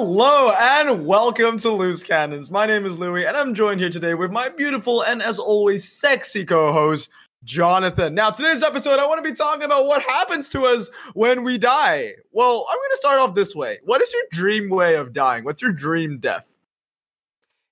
Hello and welcome to Loose Cannons. My name is Louis, and I'm joined here today with my beautiful and, as always, sexy co-host Jonathan. Now, today's episode, I want to be talking about what happens to us when we die. Well, I'm going to start off this way. What is your dream way of dying? What's your dream death?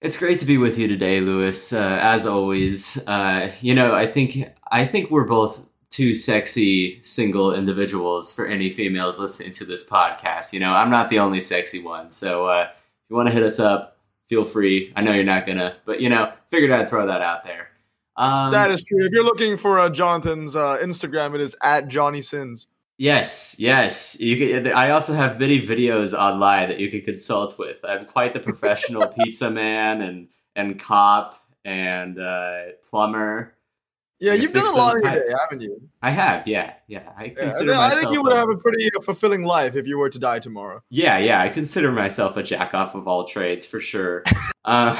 It's great to be with you today, Louis. Uh, as always, uh, you know, I think I think we're both two sexy single individuals for any females listening to this podcast. You know, I'm not the only sexy one, so uh, if you want to hit us up, feel free. I know you're not gonna, but you know, figured I'd throw that out there. Um, that is true. If you're looking for uh, Jonathan's uh, Instagram, it is at Johnny Sins. Yes, yes. You can, I also have many videos online that you can consult with. I'm quite the professional pizza man and and cop and uh, plumber. Yeah, you've done a lot day, haven't you? I have. Yeah, yeah. I consider yeah, I think you would have a pretty fulfilling life if you were to die tomorrow. Yeah, yeah. I consider myself a jack off of all trades for sure. uh,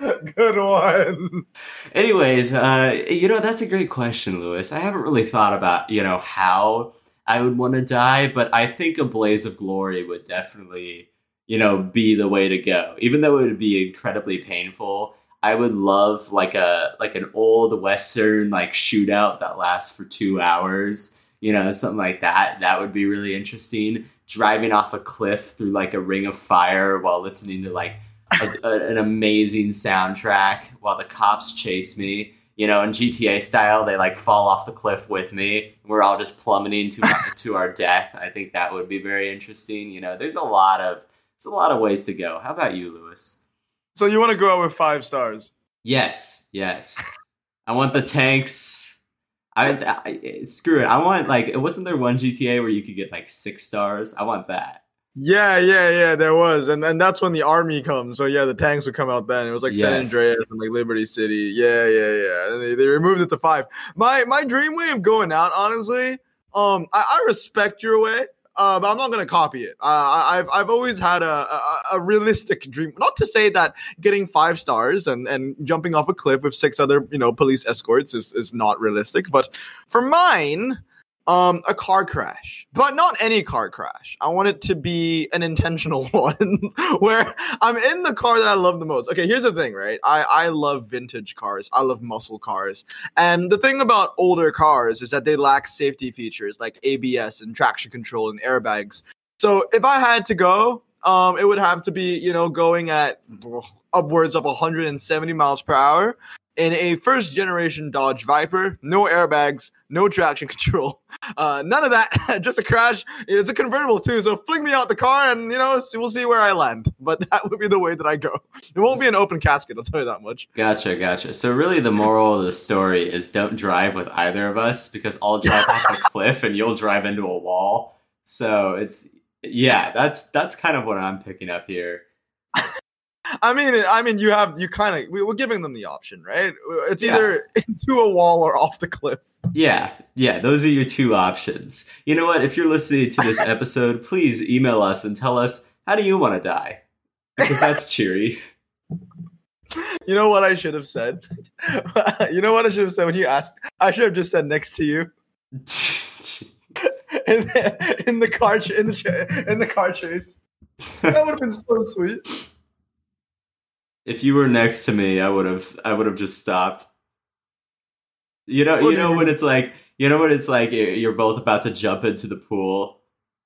Good one. Anyways, uh, you know, that's a great question, Louis. I haven't really thought about, you know, how I would want to die, but I think a blaze of glory would definitely, you know, be the way to go. Even though it would be incredibly painful, I would love like a like an old western like shootout that lasts for 2 hours, you know, something like that. That would be really interesting. Driving off a cliff through like a ring of fire while listening to like a, a, an amazing soundtrack while the cops chase me. You know, in GTA style, they like fall off the cliff with me. We're all just plummeting to to our death. I think that would be very interesting. You know, there's a lot of there's a lot of ways to go. How about you, Louis? So you want to go out with five stars? Yes, yes. I want the tanks. I, I screw it. I want like it wasn't there one GTA where you could get like six stars. I want that. Yeah, yeah, yeah, there was, and and that's when the army comes. So yeah, the tanks would come out then. It was like yes. San Andreas and like Liberty City. Yeah, yeah, yeah. And they, they removed it to five. My my dream way of going out, honestly, um, I, I respect your way, uh, but I'm not gonna copy it. Uh, I, have I've always had a, a, a realistic dream. Not to say that getting five stars and and jumping off a cliff with six other you know police escorts is is not realistic, but for mine um a car crash but not any car crash. I want it to be an intentional one where i'm in the car that i love the most. Okay here's the thing right? I i love vintage cars. I love muscle cars. And the thing about older cars is that they lack safety features like abs and traction control and airbags. So if i had to go um it would have to be you know going at upwards of 170 miles per hour in a first generation Dodge Viper, no airbags, no traction control, uh, none of that. just a crash. It's a convertible too, so fling me out the car, and you know we'll see where I land. But that would be the way that I go. It won't be an open casket. I'll tell you that much. Gotcha, gotcha. So really, the moral of the story is don't drive with either of us because I'll drive off a cliff and you'll drive into a wall. So it's yeah, that's that's kind of what I'm picking up here. I mean, I mean, you have you kind of we, are giving them the option, right? It's either yeah. into a wall or off the cliff. Yeah, yeah, those are your two options. You know what? If you're listening to this episode, please email us and tell us how do you want to die, because that's cheery. You know what I should have said? you know what I should have said when you asked? I should have just said next to you. in, the, in the car in the in the car chase. That would have been so sweet if you were next to me, I would have I would have just stopped. You know, you know when it's like you know when it's like you're both about to jump into the pool,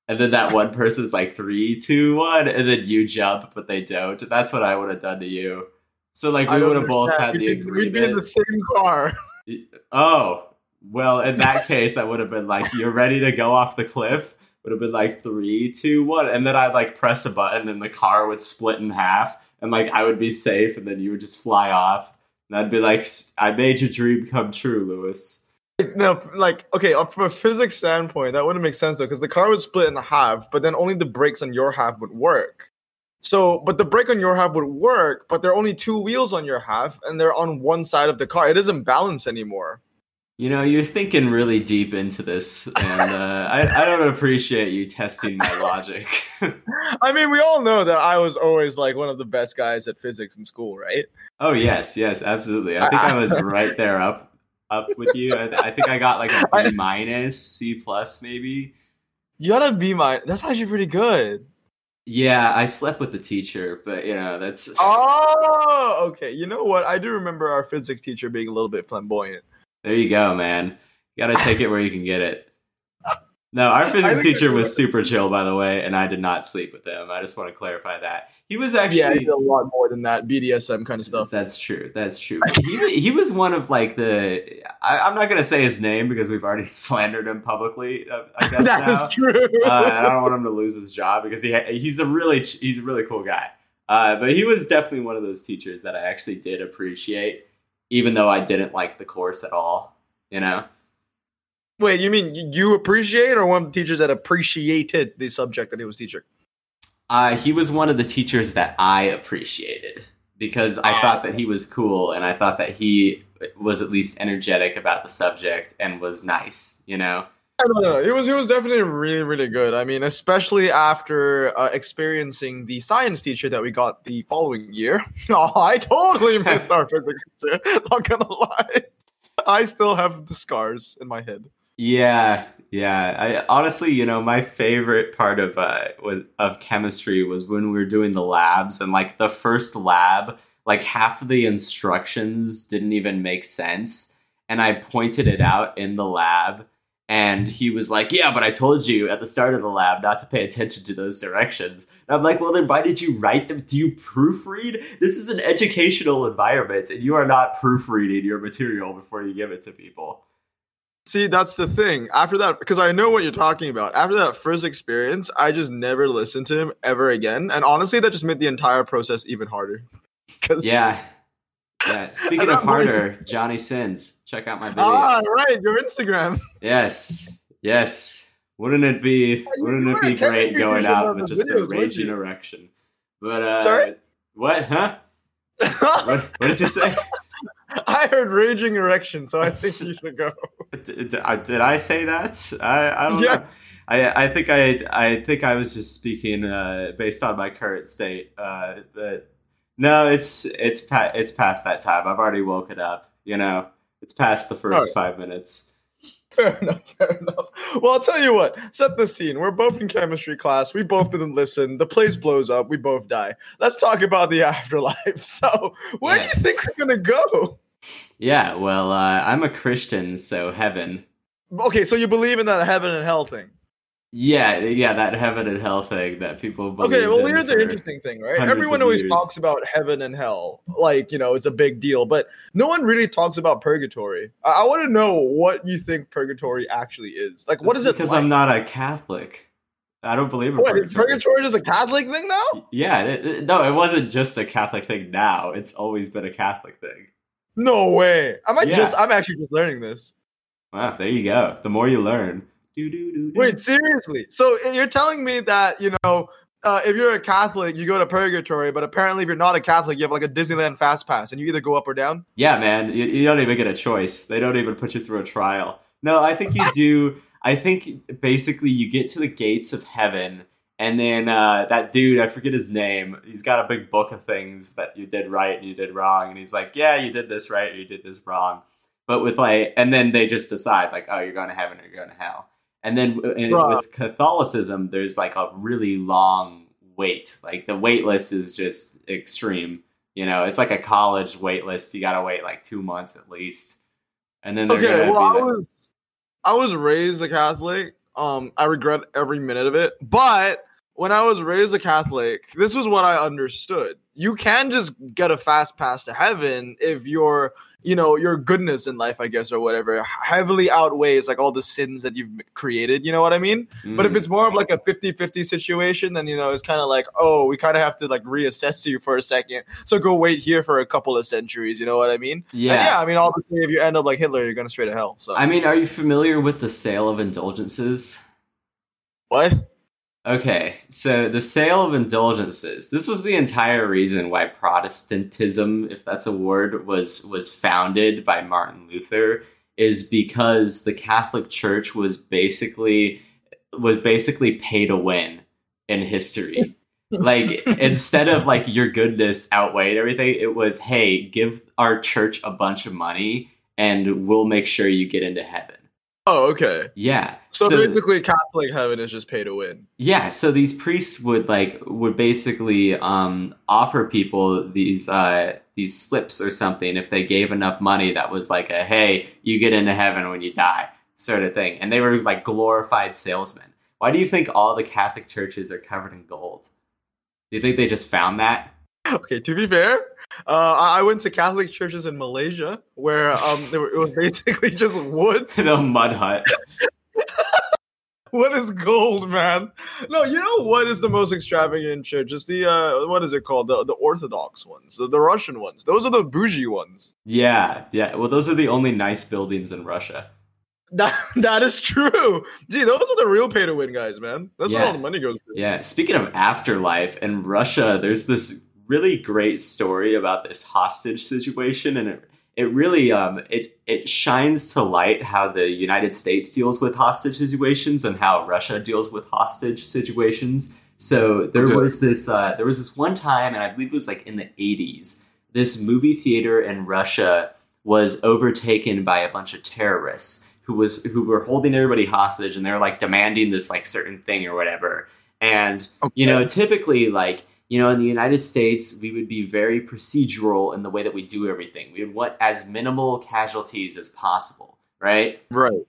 and then that one person's like three, two, one, and then you jump, but they don't. That's what I would have done to you. So like we would have both had the agreement. We'd be in the same car. Oh well, in that case, I would have been like, "You're ready to go off the cliff." Would have been like three, two, one, and then I'd like press a button, and the car would split in half and like I would be safe, and then you would just fly off, and I'd be like, "I made your dream come true, Louis." No, like okay, uh, from a physics standpoint, that wouldn't make sense though, because the car would split in half, but then only the brakes on your half would work. So, but the brake on your half would work, but there are only two wheels on your half, and they're on one side of the car. It isn't balanced anymore. You know, you're thinking really deep into this, and uh, I, I don't appreciate you testing my logic. I mean, we all know that I was always like one of the best guys at physics in school, right? Oh yes, yes, absolutely. I think I was right there up up with you. I, I think I got like a B minus, C plus, maybe. You got a B minus. That's actually pretty good. Yeah, I slept with the teacher, but you know that's. Oh, okay. You know what? I do remember our physics teacher being a little bit flamboyant. There you go, man. You gotta take it where you can get it. No, our physics teacher was super chill, by the way, and I did not sleep with him. I just want to clarify that. He was actually yeah, he did a lot more than that BDSM kind of stuff. That's true. That's true. he, he was one of like the. I, am not gonna say his name because we've already slandered him publicly. Uh, I guess that now. is true. uh, I don't want him to lose his job because he he's a really he's a really cool guy. Uh, but he was definitely one of those teachers that I actually did appreciate, even though I didn't like the course at all. You know. Wait, you mean you appreciate, or one of the teachers that appreciated the subject that he was teaching? Uh, he was one of the teachers that I appreciated because I thought that he was cool and I thought that he was at least energetic about the subject and was nice, you know. I don't know. It was it was definitely really really good. I mean, especially after uh, experiencing the science teacher that we got the following year. oh, I totally missed our physics teacher. Not gonna lie, I still have the scars in my head. Yeah, yeah. I honestly, you know, my favorite part of uh was, of chemistry was when we were doing the labs and like the first lab, like half of the instructions didn't even make sense, and I pointed it out in the lab. And he was like, Yeah, but I told you at the start of the lab not to pay attention to those directions. And I'm like, Well, then why did you write them? Do you proofread? This is an educational environment, and you are not proofreading your material before you give it to people. See, that's the thing. After that, because I know what you're talking about. After that first experience, I just never listened to him ever again. And honestly, that just made the entire process even harder. yeah. Yeah. Speaking of harder, Johnny Sins. Check out my videos. Ah, right. Your Instagram. Yes. Yes. Wouldn't it be wouldn't it be great going out with just videos, a raging erection? But uh Sorry? What, huh? what, what did you say? I heard raging erection, so I think you should go. Did, did I say that? I, I don't yeah. know. I, I think I I think I was just speaking uh, based on my current state. Uh, but no, it's it's pa- it's past that time. I've already woken up. You know, it's past the first right. five minutes. Fair enough. Fair enough. Well, I'll tell you what. Set the scene. We're both in chemistry class. We both didn't listen. The place blows up. We both die. Let's talk about the afterlife. So, where yes. do you think we're gonna go? Yeah. Well, uh, I'm a Christian, so heaven. Okay, so you believe in that heaven and hell thing? Yeah, eh, yeah, that heaven and hell thing that people. Okay, well, here's the interesting thing, right? Everyone always years. talks about heaven and hell, like you know, it's a big deal, but no one really talks about purgatory. I, I want to know what you think purgatory actually is. Like, what is it? Because like? I'm not a Catholic. I don't believe in what, purgatory. Is purgatory just a Catholic thing now? Yeah, it, it, no, it wasn't just a Catholic thing. Now it's always been a Catholic thing. No way! I might yeah. just. I'm actually just learning this. Wow, there you go. The more you learn. Wait, seriously? So you're telling me that you know, uh, if you're a Catholic, you go to purgatory, but apparently, if you're not a Catholic, you have like a Disneyland fast pass, and you either go up or down. Yeah, man, you, you don't even get a choice. They don't even put you through a trial. No, I think you do. I think basically you get to the gates of heaven, and then uh, that dude, I forget his name, he's got a big book of things that you did right and you did wrong, and he's like, "Yeah, you did this right, or you did this wrong." But with like, and then they just decide like, "Oh, you're going to heaven or you're going to hell." And then and with Catholicism, there's like a really long wait. Like the wait list is just extreme. You know, it's like a college wait list. You got to wait like two months at least. And then okay, well, I was I was raised a Catholic. Um, I regret every minute of it. But when I was raised a Catholic, this was what I understood. You can just get a fast pass to heaven if you're you know your goodness in life i guess or whatever heavily outweighs like all the sins that you've created you know what i mean? Mm. but if it's more of like a 50-50 situation then you know it's kind of like oh we kind of have to like reassess you for a second. So go wait here for a couple of centuries you know what i mean? Yeah. and yeah i mean obviously if you end up like hitler you're gonna straight to hell so. I mean are you familiar with the sale of indulgences? What Okay, so the sale of indulgences. This was the entire reason why Protestantism, if that's a word, was was founded by Martin Luther is because the Catholic Church was basically was basically pay to win in history. like instead of like your goodness outweighed everything, it was hey, give our church a bunch of money and we'll make sure you get into heaven. Oh, okay. Yeah. So, so, basically, Catholic heaven is just pay to win. Yeah. So these priests would like would basically um, offer people these uh, these slips or something if they gave enough money. That was like a hey, you get into heaven when you die sort of thing, and they were like glorified salesmen. Why do you think all the Catholic churches are covered in gold? Do you think they just found that? Okay, to be fair, uh, I went to Catholic churches in Malaysia where um, were, it was basically just wood. the mud hut. What is gold, man? No, you know what is the most extravagant church? It's the uh, what is it called? The the Orthodox ones, the, the Russian ones. Those are the bougie ones. Yeah, yeah. Well, those are the only nice buildings in Russia. That that is true. Gee, those are the real pay to win guys, man. That's yeah. where all the money goes. To. Yeah. Speaking of afterlife in Russia, there's this really great story about this hostage situation, and it it really um it it shines to light how the United States deals with hostage situations and how Russia deals with hostage situations. So there okay. was this uh, there was this one time, and I believe it was like in the '80s. This movie theater in Russia was overtaken by a bunch of terrorists who was who were holding everybody hostage and they're like demanding this like certain thing or whatever. And okay. you know, typically like you know, in the United States, we would be very procedural in the way that we do everything. We would want as minimal casualties as possible, right? Right.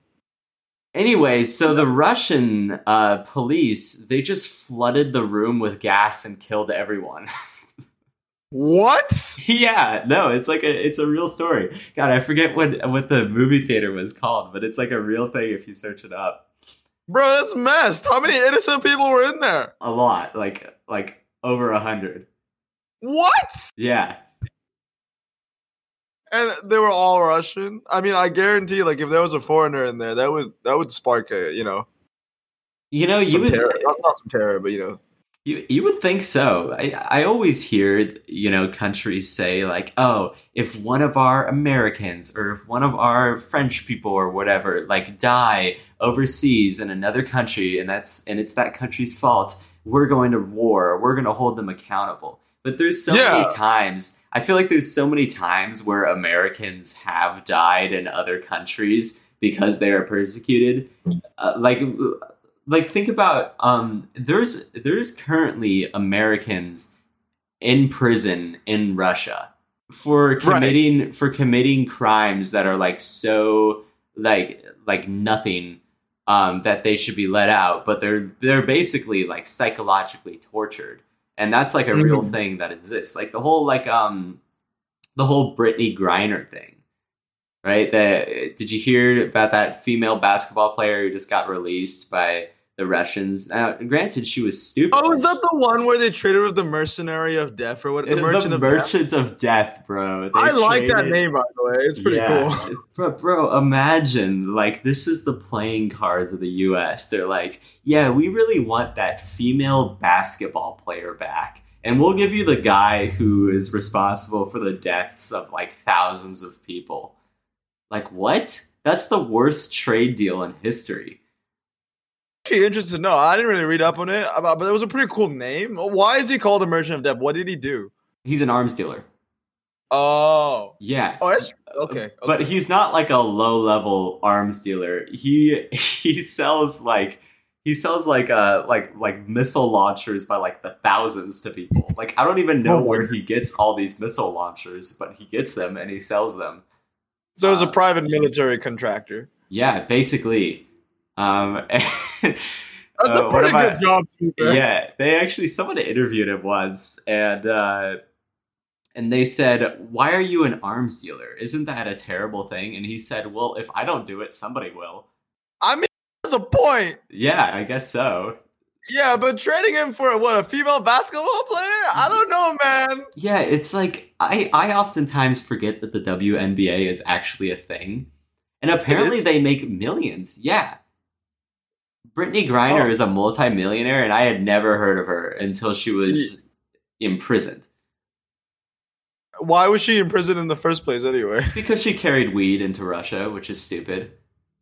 Anyway, so the Russian uh, police they just flooded the room with gas and killed everyone. What? Yeah, no, it's like a it's a real story. God, I forget what what the movie theater was called, but it's like a real thing if you search it up. Bro, that's messed. How many innocent people were in there? A lot, like like over a hundred. What? Yeah. And they were all Russian. I mean, I guarantee, like, if there was a foreigner in there, that would that would spark a, you know, you know, you would terror. Not, not some terror, but you know, you, you would think so. I, I always hear, you know, countries say, like, oh, if one of our Americans or if one of our French people or whatever, like, die overseas in another country and that's and it's that country's fault, we're going to war, we're going to hold them accountable. But there's so yeah. many times, I feel like there's so many times where Americans have died in other countries because they are persecuted. Uh, like, like think about um there's there's currently Americans in prison in Russia for committing right. for committing crimes that are like so like like nothing um that they should be let out but they're they're basically like psychologically tortured. And that's like a mm. real thing that exists. Like the whole like um the whole Brittney Griner thing right? That did you hear about that female basketball player who just got released by the Russians. Now, granted, she was stupid. Oh, is that the one where they traded with the mercenary of death or what? The, the merchant, of, merchant death? of death, bro. They I like that name, by the way. It's pretty yeah. cool. But bro, imagine like this is the playing cards of the U.S. They're like, yeah, we really want that female basketball player back. And we'll give you the guy who is responsible for the deaths of like thousands of people. Like, what? That's the worst trade deal in history actually interested to know. I didn't really read up on it, but it was a pretty cool name. Why is he called the Merchant of Death? What did he do? He's an arms dealer. Oh, yeah. Oh, that's okay, okay. But he's not like a low level arms dealer. He he sells like he sells like uh like like missile launchers by like the thousands to people. Like I don't even know oh, where he gets all these missile launchers, but he gets them and he sells them. So he's uh, a private military contractor. Yeah, basically. Um, That's a uh, pretty good job. Too, yeah, they actually someone interviewed him once, and uh, and they said, "Why are you an arms dealer? Isn't that a terrible thing?" And he said, "Well, if I don't do it, somebody will." I mean, there's a point. Yeah, I guess so. Yeah, but trading him for what a female basketball player? I don't know, man. Yeah, it's like I I oftentimes forget that the WNBA is actually a thing, and apparently they make millions. Yeah, Brittney Griner oh. is a multimillionaire, and I had never heard of her until she was yeah. imprisoned. Why was she in prison in the first place, anyway? Because she carried weed into Russia, which is stupid.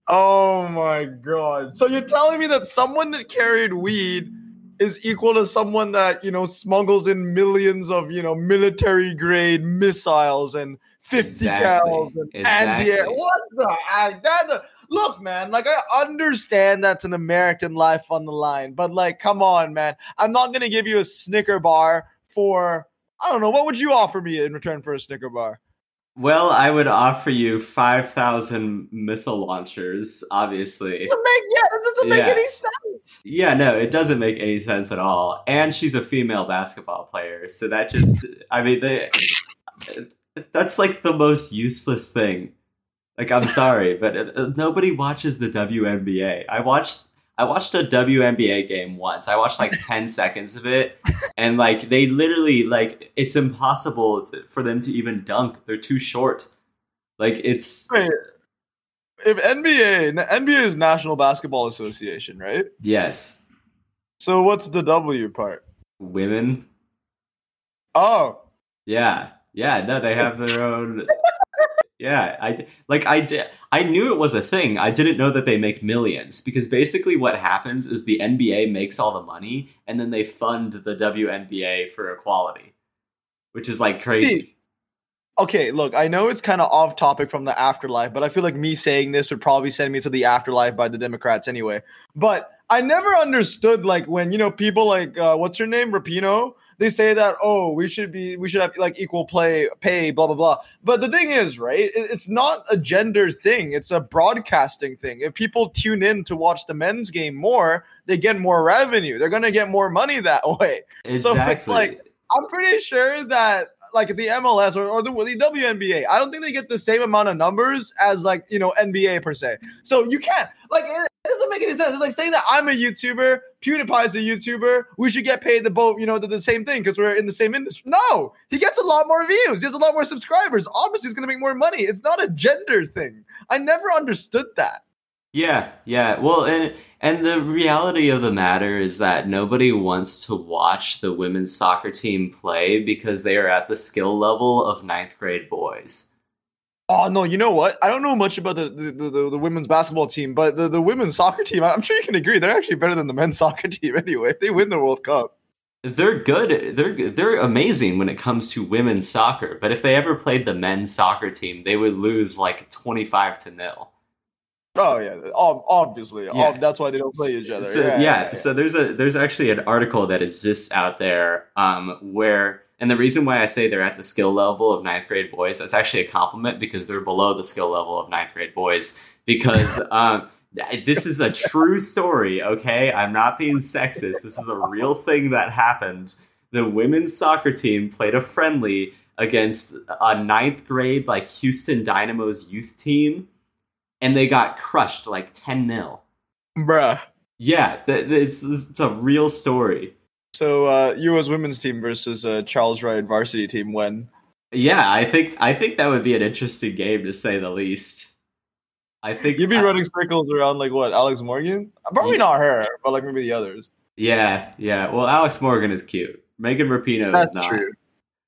Oh my god! So you're telling me that someone that carried weed is equal to someone that you know smuggles in millions of you know military grade missiles and 50 exactly. cal and exactly. anti-air. What the heck? That look, man, like I understand that's an American life on the line, but like, come on, man. I'm not gonna give you a Snicker bar for I don't know. What would you offer me in return for a Snicker bar? Well, I would offer you five thousand missile launchers. Obviously, it doesn't make, yeah, doesn't make Yeah. any sense. yeah, no, it doesn't make any sense at all. And she's a female basketball player, so that just—I mean, they, that's like the most useless thing. Like, I'm sorry, but uh, nobody watches the WNBA. I watched. I watched a WNBA game once. I watched like 10 seconds of it and like they literally like it's impossible to, for them to even dunk. They're too short. Like it's Wait, if NBA, NBA is National Basketball Association, right? yes, So what's the W part? women. Oh, Yeah. Yeah, no, they have their own Yeah, I like I did I knew it was a thing. I didn't know that they make millions because basically what happens is the NBA makes all the money and then they fund the WNBA for equality, which is like crazy. okay. Look, I know it's kind of off topic from the afterlife, but I feel like me saying this would probably send me to the afterlife by the Democrats anyway. But I never understood like when you know people like uh, what's her name, Rapinoe. They say that oh we should be we should have like equal play pay blah blah blah. But the thing is right, it- it's not a gender thing. It's a broadcasting thing. If people tune in to watch the men's game more, they get more revenue. They're gonna get more money that way. exactly. So it's like- I'm pretty sure that like the MLS or, or the, the WNBA, I don't think they get the same amount of numbers as like you know NBA per se. So you can't like it, it doesn't make any sense. It's like saying that I'm a YouTuber, PewDiePie's a YouTuber, we should get paid the both you know the, the same thing because we're in the same industry. No, he gets a lot more views, he has a lot more subscribers. Obviously, he's gonna make more money. It's not a gender thing. I never understood that. Yeah, yeah. Well, and and the reality of the matter is that nobody wants to watch the women's soccer team play because they are at the skill level of ninth grade boys. Oh no, you know what? I don't know much about the the, the, the women's basketball team, but the, the women's soccer team, I'm sure you can agree, they're actually better than the men's soccer team anyway. They win the World Cup. They're good. They're they're amazing when it comes to women's soccer. But if they ever played the men's soccer team, they would lose like twenty five to nil. Oh yeah, obviously. Yeah. That's why they don't play each other. So yeah, yeah, yeah, yeah. so there's a there's actually an article that exists out there um, where and the reason why I say they're at the skill level of ninth grade boys that's actually a compliment because they're below the skill level of ninth grade boys because um, this is a true story. Okay, I'm not being sexist. This is a real thing that happened. The women's soccer team played a friendly against a ninth grade like Houston Dynamo's youth team, and they got crushed like ten 0 Bruh. yeah, that, it's, it's a real story. So uh US women's team versus uh, Charles Wright varsity team when Yeah, I think I think that would be an interesting game to say the least. I think you'd be I- running circles around like what, Alex Morgan? Probably Yeah. not her, but like maybe the others. Yeah, yeah. Well, Alex Morgan is cute. Megan Rapinoe That's is not. true.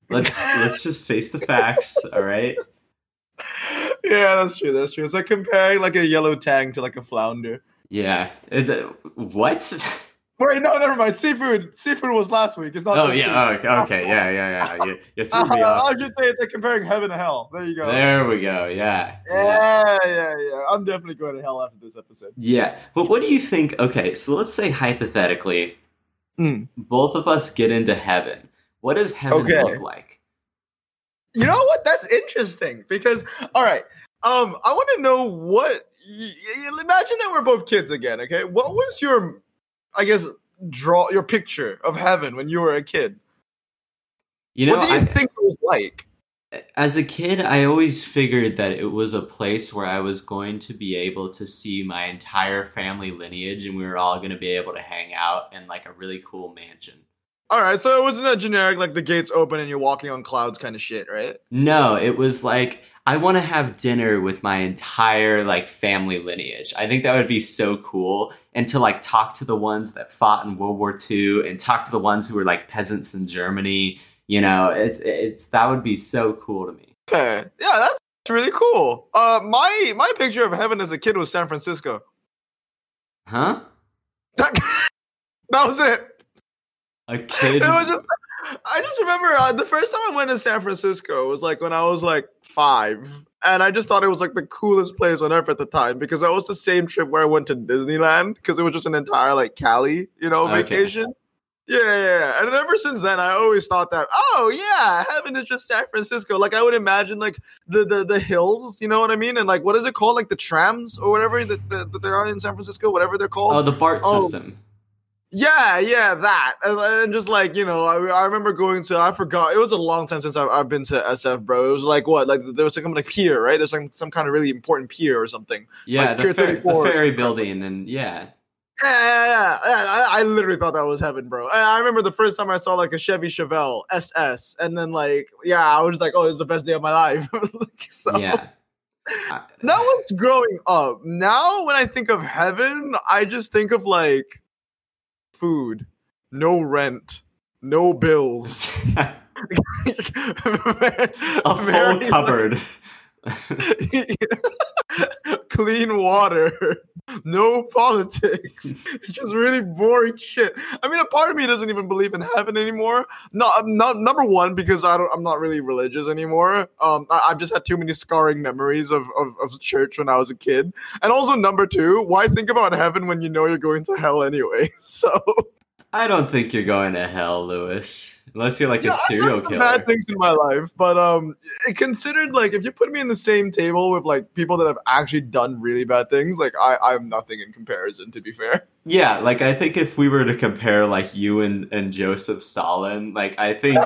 Let's let's just face the facts. All right. Yeah, that's true. That's true. It's like comparing like a yellow tang to like a flounder. Yeah. It- uh, what? Wait, no, never mind. Seafood. Seafood was last week. It's not. Oh yeah. week. Oh, okay. Okay. Yeah. Yeah. Yeah. You, you threw me off. I'll just say it's like comparing heaven to hell. There you go. There we go. Yeah. Yeah. Yeah, yeah. I'm definitely going to hell after this episode. Yeah. But what do you think? Okay, so let's say hypothetically, Mm. both of us get into heaven. What does heaven Okay. look like? You know what? That's interesting because, all right, um, I want to know what. imagine that we're both kids again. Okay, what was your, I guess, draw your picture of heaven when you were a kid? You know, what do you I, think it was like? as a kid, I always figured that it was a place where I was going to be able to see my entire family lineage and we were all going to be able to hang out in like a really cool mansion. All right, so it wasn't that generic, like the gates open and you're walking on clouds kind of shit, right? No, it was like I want to have dinner with my entire like family lineage. I think that would be so cool and to like talk to the ones that fought in World War II and talk to the ones who were like peasants in Germany, you know, it's it's that would be so cool to me. Okay, yeah, that's really cool. Uh, my my picture of heaven as a kid was San Francisco. Huh? That, that was it. A kid It was just, I just remember uh, the first time I went to San Francisco was like when I was like five, and I just thought it was like the coolest place on earth at the time because that was the same trip where I went to Disneyland because it was just an entire like Cali, you know, Okay. vacation. Yeah, yeah, yeah. And ever since then, I always thought that, oh yeah, heaven is just San Francisco. Like I would imagine like the the the hills, you know what I mean? And like what is it called? Like the trams or whatever that, that, that there are in San Francisco, whatever they're called. Oh, the BART Oh. system. Yeah, yeah, that, and, and just like you know, I, I remember going to. I forgot. It was a long time since I've, I've been to SF, bro. It was like what, like there was some like pier, right? There's some some kind of really important pier or something. Yeah, Like the, Pier fer- 34 the ferry building, and yeah, Yeah, yeah, yeah. I, I literally thought that was heaven, bro. And I remember the first time I saw like a Chevy Chevelle SS, and then like, yeah, I was like, oh, it's the best day of my life. So, yeah. That was growing up. Now, when I think of heaven, I just think of like food, no rent, no bills. a a full cupboard. clean water, no politics. It's just really boring shit. I mean, a part of me doesn't even believe in heaven anymore. No, I'm not number one because I don't. I'm not really religious anymore. Um, I, I've just had too many scarring memories of, of of church when I was a kid. And also number two, why think about heaven when you know you're going to hell anyway? So I don't think you're going to hell, Louis. Unless you're like Yeah, a serial killer. Bad things in my life, but um, it considered like if you put me in the same table with like people that have actually done really bad things, like I I'm nothing in comparison. To be fair, Yeah, like I think if we were to compare like you and, and Joseph Stalin, like I think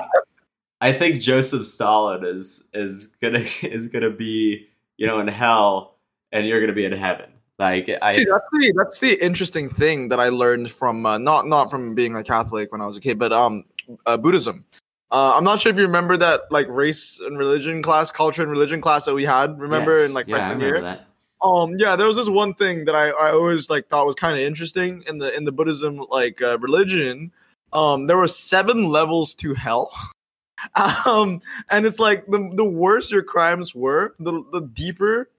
I think Joseph Stalin is is gonna is gonna be you know in hell and you're gonna be in heaven. Like I see that's the that's the interesting thing that I learned from uh, not not from being a Catholic when I was a kid, but um, uh, Buddhism. Uh, I'm not sure if you remember that like race and religion class, culture and religion class that we had. Remember yes, in like yeah, freshman year. that. Um, yeah, there was this one thing that I, I always like thought was kind of interesting in the in the Buddhism like uh, religion. Um, there were seven levels to hell. um, and it's like the the worse your crimes were, the the deeper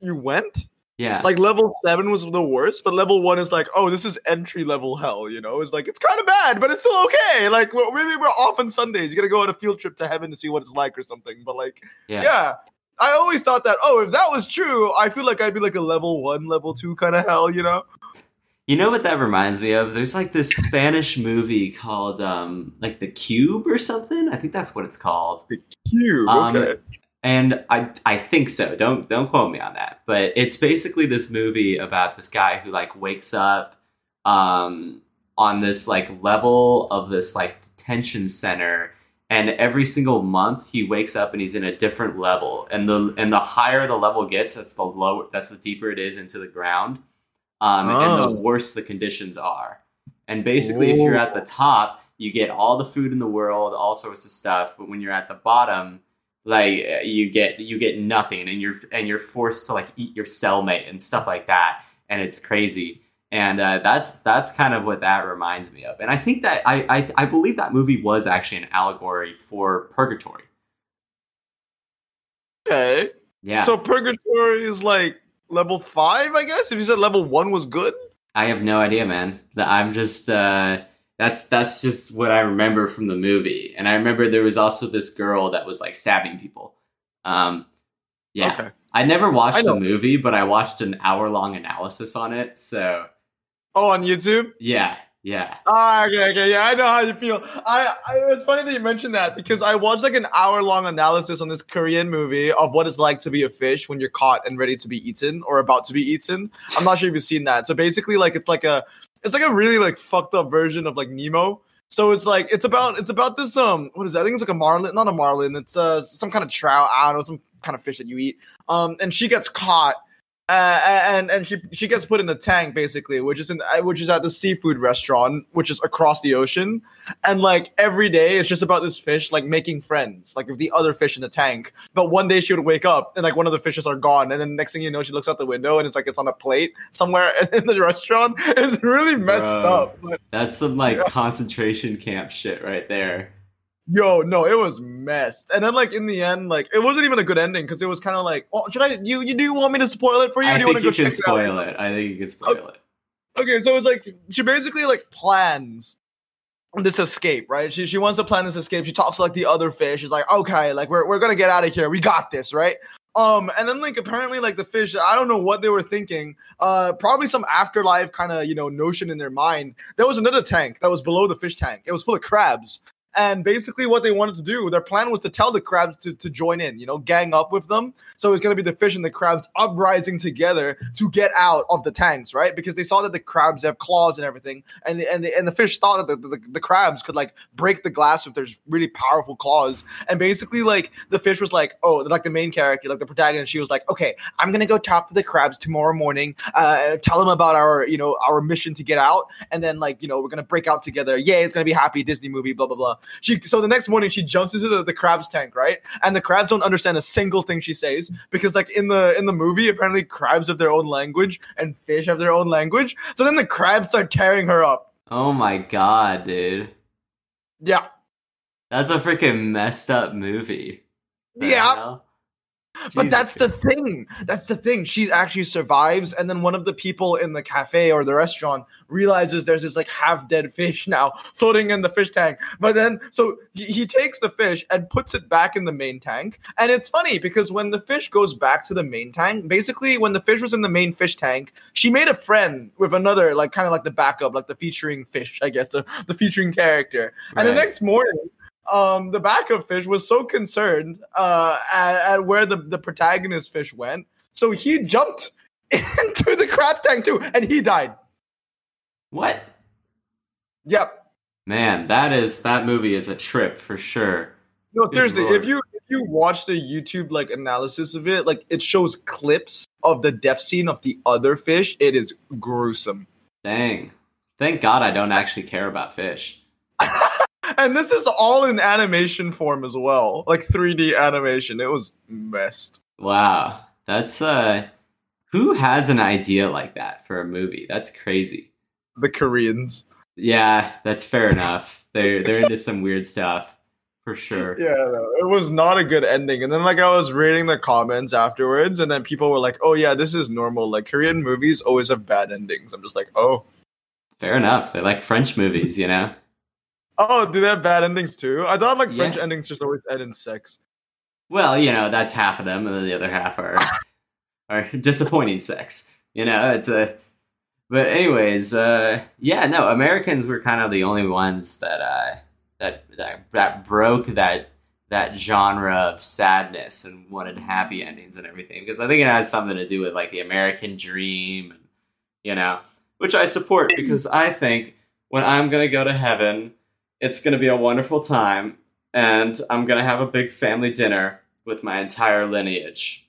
you went. Yeah, Like level seven was the worst, but level one is like, oh, this is entry level hell. You know, it's like it's kind of bad, but it's still okay. Like well, maybe we're off on Sundays. You gotta go on a field trip to heaven to see what it's like or something. But like, yeah. yeah. I always thought that, oh, if that was true, I feel like I'd be like a level one, level two kind of hell, you know? You know what that reminds me of? There's like this Spanish movie called um like The Cube or something. I think that's what it's called. The Cube, Um, okay. And I I think so. Don't don't quote me on that. But it's basically this movie about this guy who like wakes up um on this like level of this like detention center and every single month he wakes up and he's in a different level and the and the higher the level gets that's the lower that's the deeper it is into the ground um, and Oh. the worse the conditions are and basically if you're at the top you get all the food in the world all sorts of stuff but when you're at the bottom like uh, you get you get nothing and you're and you're forced to like eat your cellmate and stuff like that and it's crazy and uh, that's that's kind of what that reminds me of and i think that I, I i believe that movie was actually an allegory for purgatory Okay. yeah So purgatory is like level five, I guess? If you said level one was good? i have no idea man i'm just uh that's that's just what i remember from the movie and i remember there was also this girl that was like stabbing people um yeah Okay. I never watched I the movie, but I watched an hour long analysis on it. So Oh, on YouTube? yeah, yeah, Ah, okay, okay, yeah, I know how you feel. I, I it's funny that you mentioned that because I watched like an hour long analysis on this Korean movie of what it's like to be a fish when you're caught and ready to be eaten or about to be eaten. I'm not sure if you've seen that. So basically, like it's like a it's like a really like fucked up version of like Nemo. So it's like it's about it's about this um what is that? I think it's like a marlin, not a marlin. It's uh some kind of trout. I don't know some kind of fish that you eat. Um, and she gets caught uh, and and she she gets put in a tank basically, which is in uh, which is at the seafood restaurant, which is across the ocean. And like every day, it's just about this fish like making friends, like with the other fish in the tank. But one day she would wake up and like one of the fishes are gone, and then next thing you know, she looks out the window and it's like it's on a plate somewhere in the restaurant. It's really messed Bro. up. But that's some like Yeah. concentration camp shit right there. Yo, no, it was messed. And then like in the end, like it wasn't even a good ending because it was kind of like, well, should I? You you do you want me to spoil it for you? or I do you want think to you go can check it spoil it. I think you can spoil it. Okay, so it's like she basically like plans this escape, right? She she wants to plan this escape. She talks to like the other fish. She's like, okay, like we're we're gonna get out of here. We got this, right? Um, and then like apparently like the fish, I don't know what they were thinking. Uh, probably some afterlife kind of you know notion in their mind. There was another tank that was below the fish tank. It was full of crabs, and basically, what they wanted to do, their plan was to tell the crabs to, to join in, you know, gang up with them. So it's going to be the fish and the crabs uprising together to get out of the tanks, right? Because they saw that the crabs have claws and everything, and the, and the, and the fish thought that the, the, the crabs could like break the glass with their really powerful claws. And basically, like the fish was like, oh, like the main character, like the protagonist, she was like, okay, I'm gonna go talk to the crabs tomorrow morning, uh, tell them about our, you know, our mission to get out, and then like, you know, we're gonna break out together. Yay, it's gonna be happy Disney movie, blah blah blah. She so the next morning she jumps into the, the crabs tank, right? And the crabs don't understand a single thing she says because like in the in the movie, apparently crabs have their own language and fish have their own language. So then the crabs start tearing her up. Oh my god, dude. Yeah. That's a freaking messed up movie. yeah. But that's the thing. That's the thing. She actually survives, and then one of the people in the cafe or the restaurant realizes there's this like half dead fish now floating in the fish tank. But then, so he, he takes the fish and puts it back in the main tank. And it's funny because when the fish goes back to the main tank, basically when the fish was in the main fish tank, she made a friend with another, like kind of like the backup, like the featuring fish, I guess, the, the featuring character. Right. And the next morning, um, the backup fish was so concerned uh, at, at where the, the protagonist fish went. So he jumped into the crab tank too, and he died. What? Yep. Man, that is that movie is a trip for sure. No, seriously, if you if you watch the YouTube like analysis of it, like it shows clips of the death scene of the other fish. It is gruesome. Dang. Thank God I don't actually care about fish. and this is all in animation form as well, like 3D animation. It was messed. Wow, that's uh, who has an idea like that for a movie? That's crazy. The Koreans. Yeah, that's fair enough. They're they're into some weird stuff for sure. Yeah, no, it was not a good ending. And then like I was reading the comments afterwards, and then people were like, "Oh yeah, this is normal. Like Korean movies always have bad endings." I'm just like, "Oh." Fair enough. They're like French movies, you know. Oh, do they have bad endings too? I thought like French yeah. endings just always end in sex. Well, you know, that's half of them, and then the other half are are disappointing sex. You know, it's a. But anyways, uh, yeah, no, Americans were kind of the only ones that uh, that that that broke that that genre of sadness and wanted happy endings and everything because I think it has something to do with like the American dream, and, you know, which I support because I think when I'm gonna go to heaven, it's going to be a wonderful time, and I'm going to have a big family dinner with my entire lineage.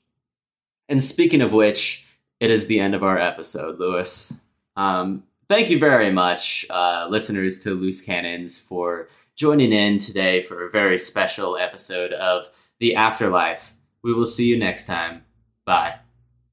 And speaking of which, it is the end of our episode, Louis. Um, thank you very much, uh, listeners to Loose Cannons, for joining in today for a very special episode of The Afterlife. We will see you next time. Bye.